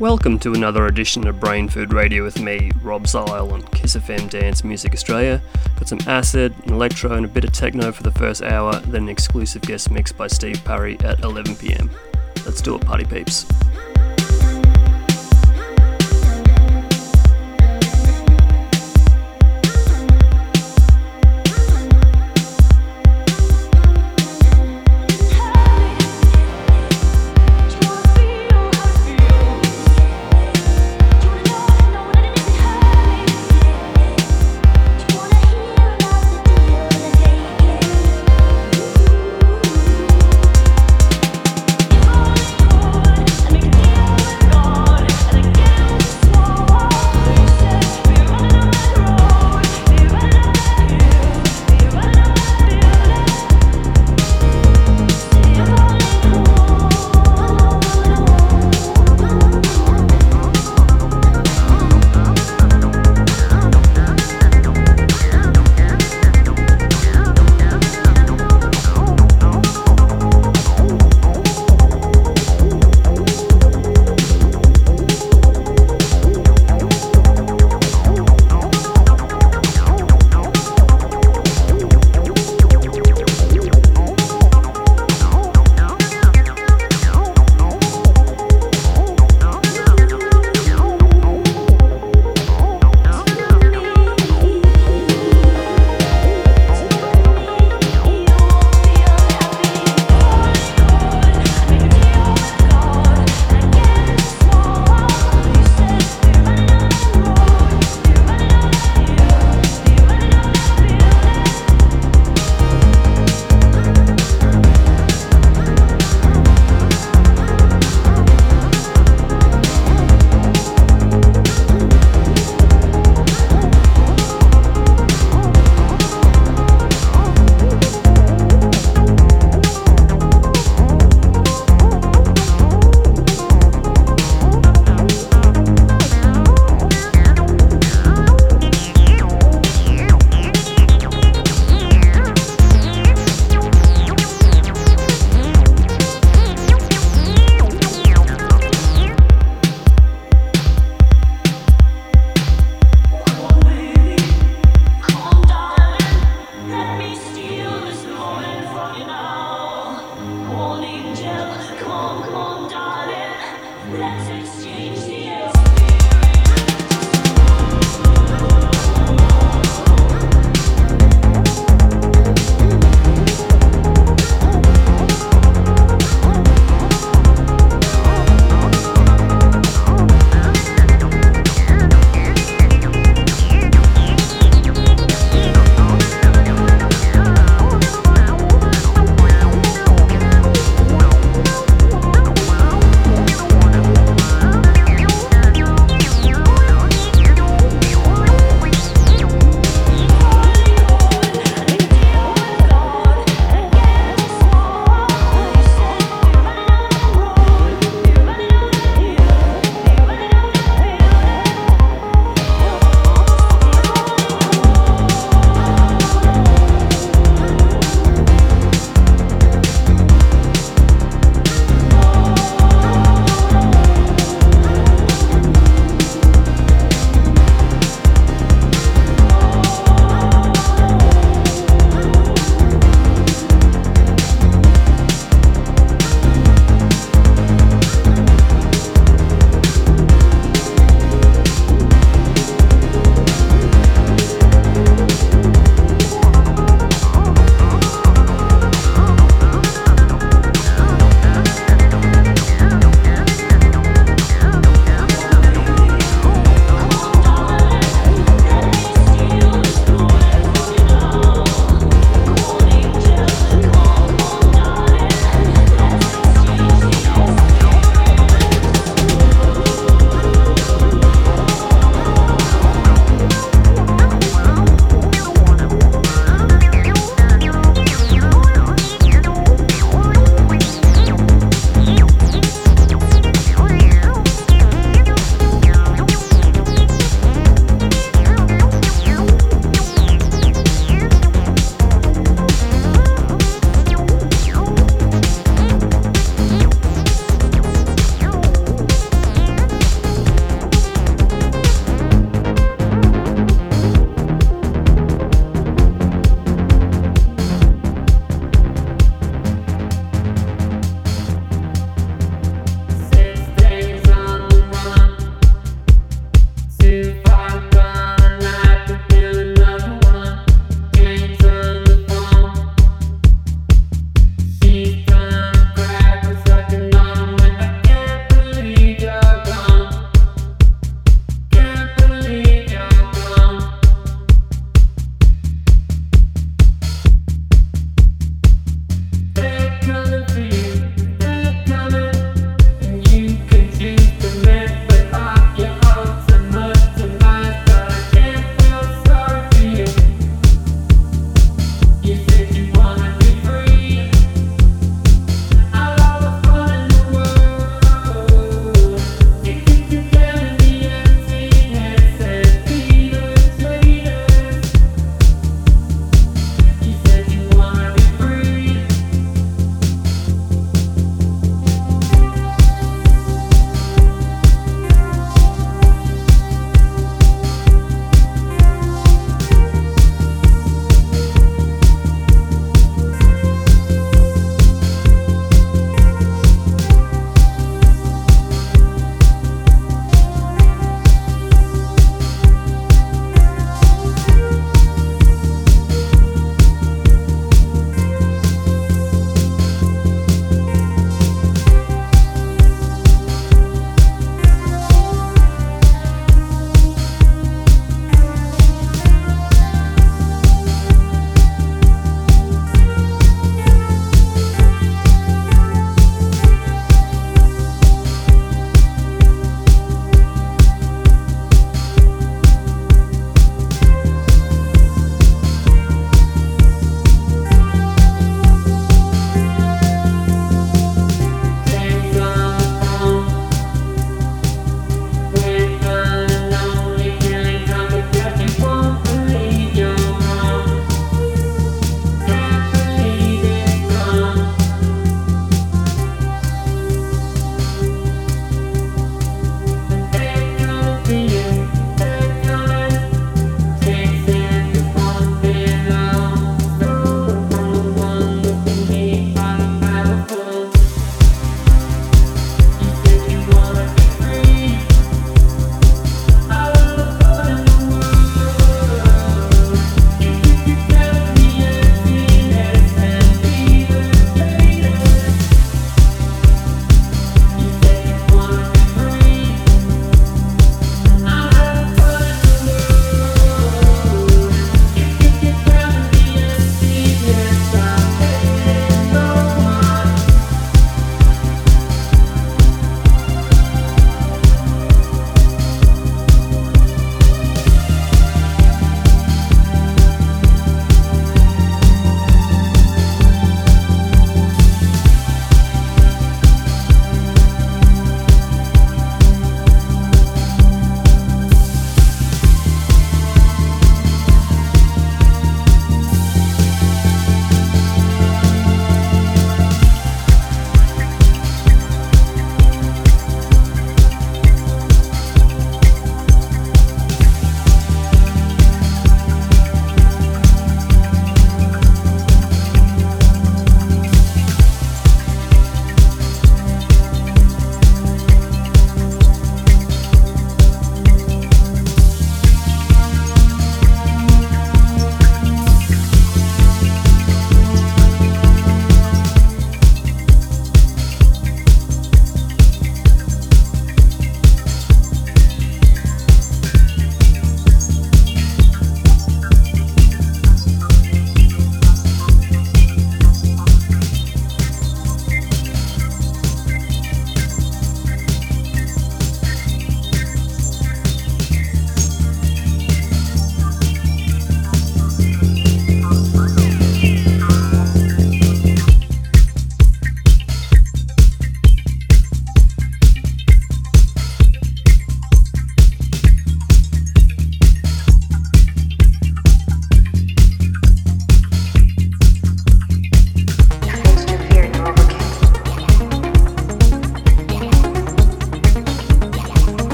Welcome to another edition of Brain Food Radio with me, Rob Zile on Kiss FM Dance Music Australia. Got some acid, an electro, and a bit of techno for the first hour, then an exclusive guest mix by Steve Parry at 11pm. Let's do it, party peeps.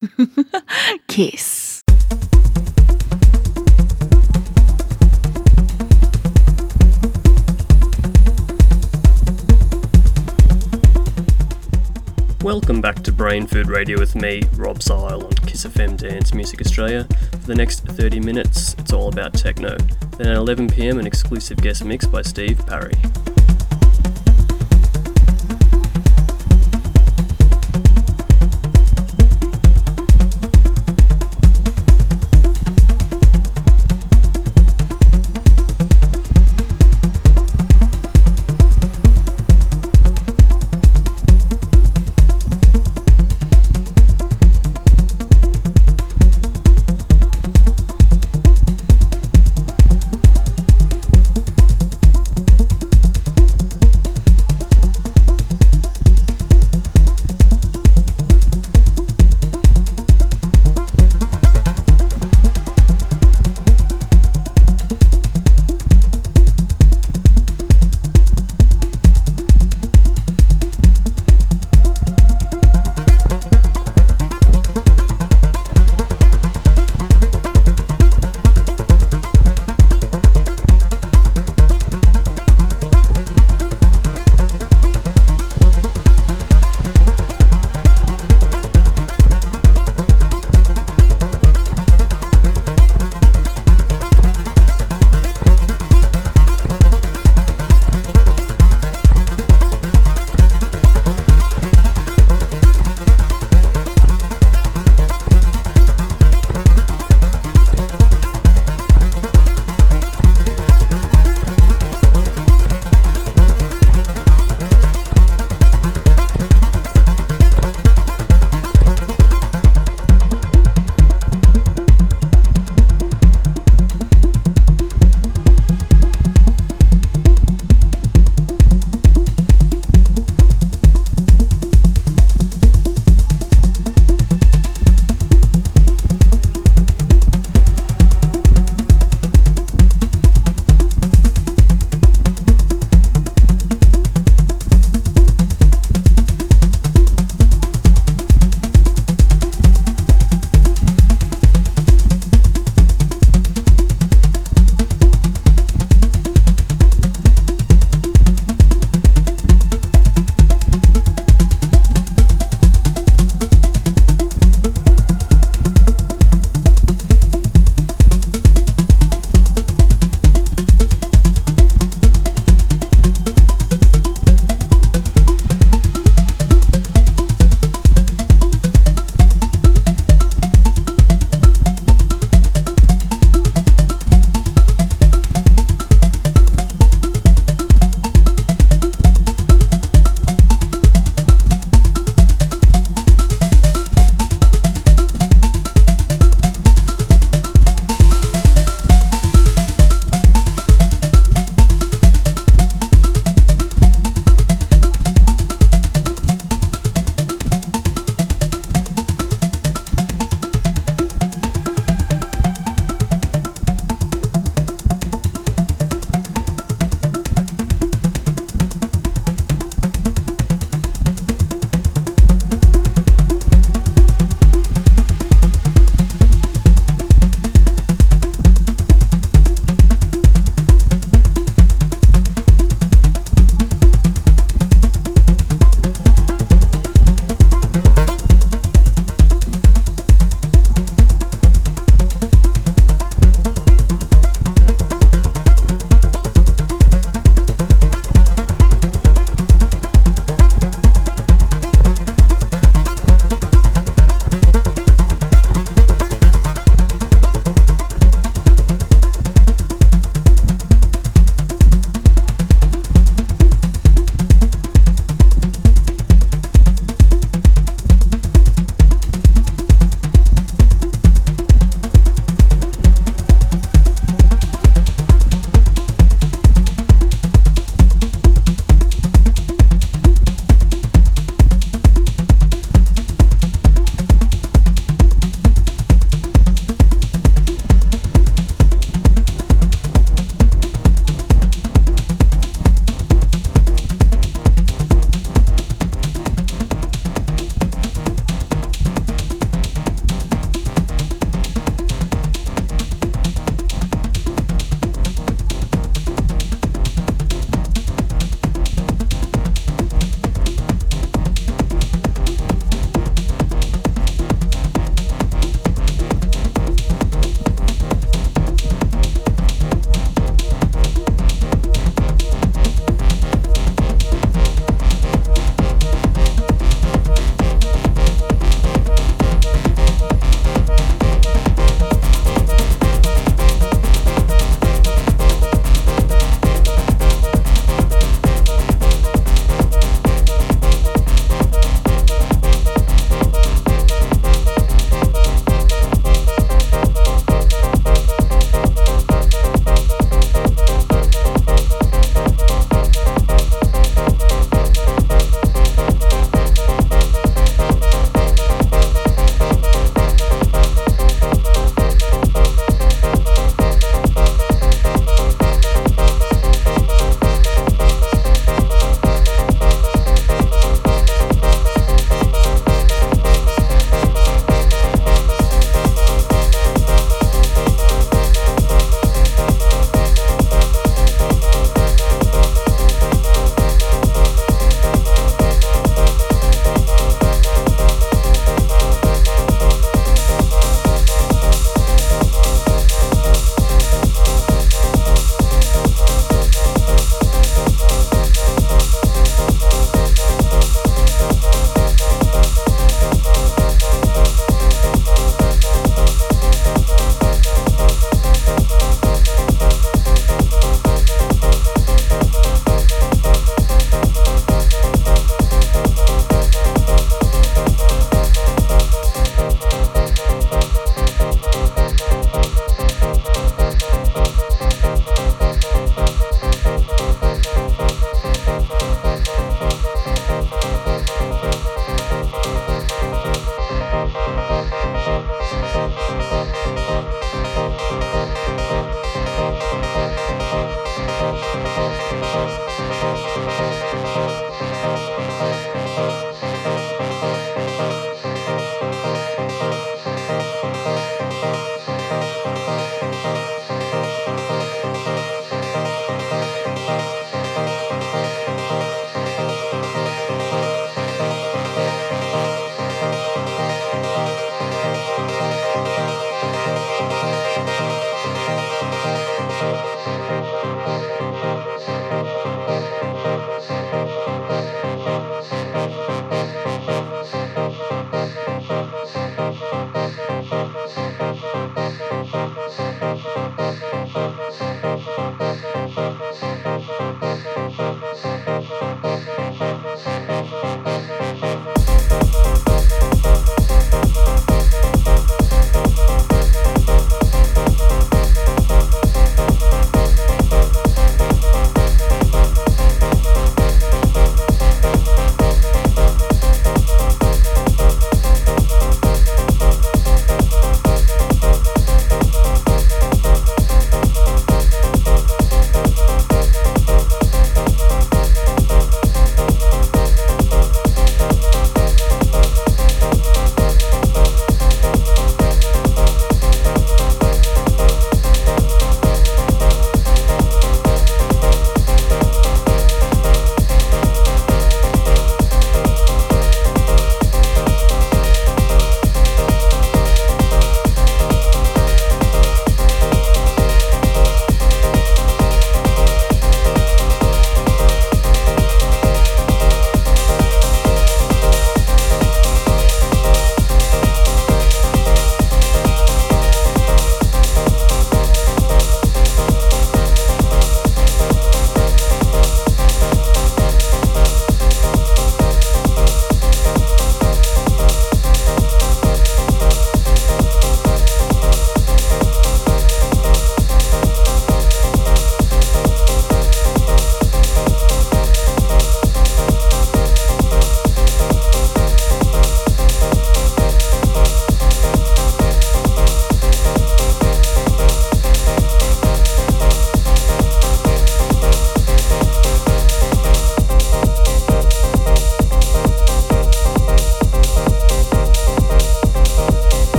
Brain Food Radio with me, Rob Zile on Kiss FM Dance Music Australia. For the next 30 minutes, it's all about techno. Then at 11pm, an exclusive guest mix by Steve Parry.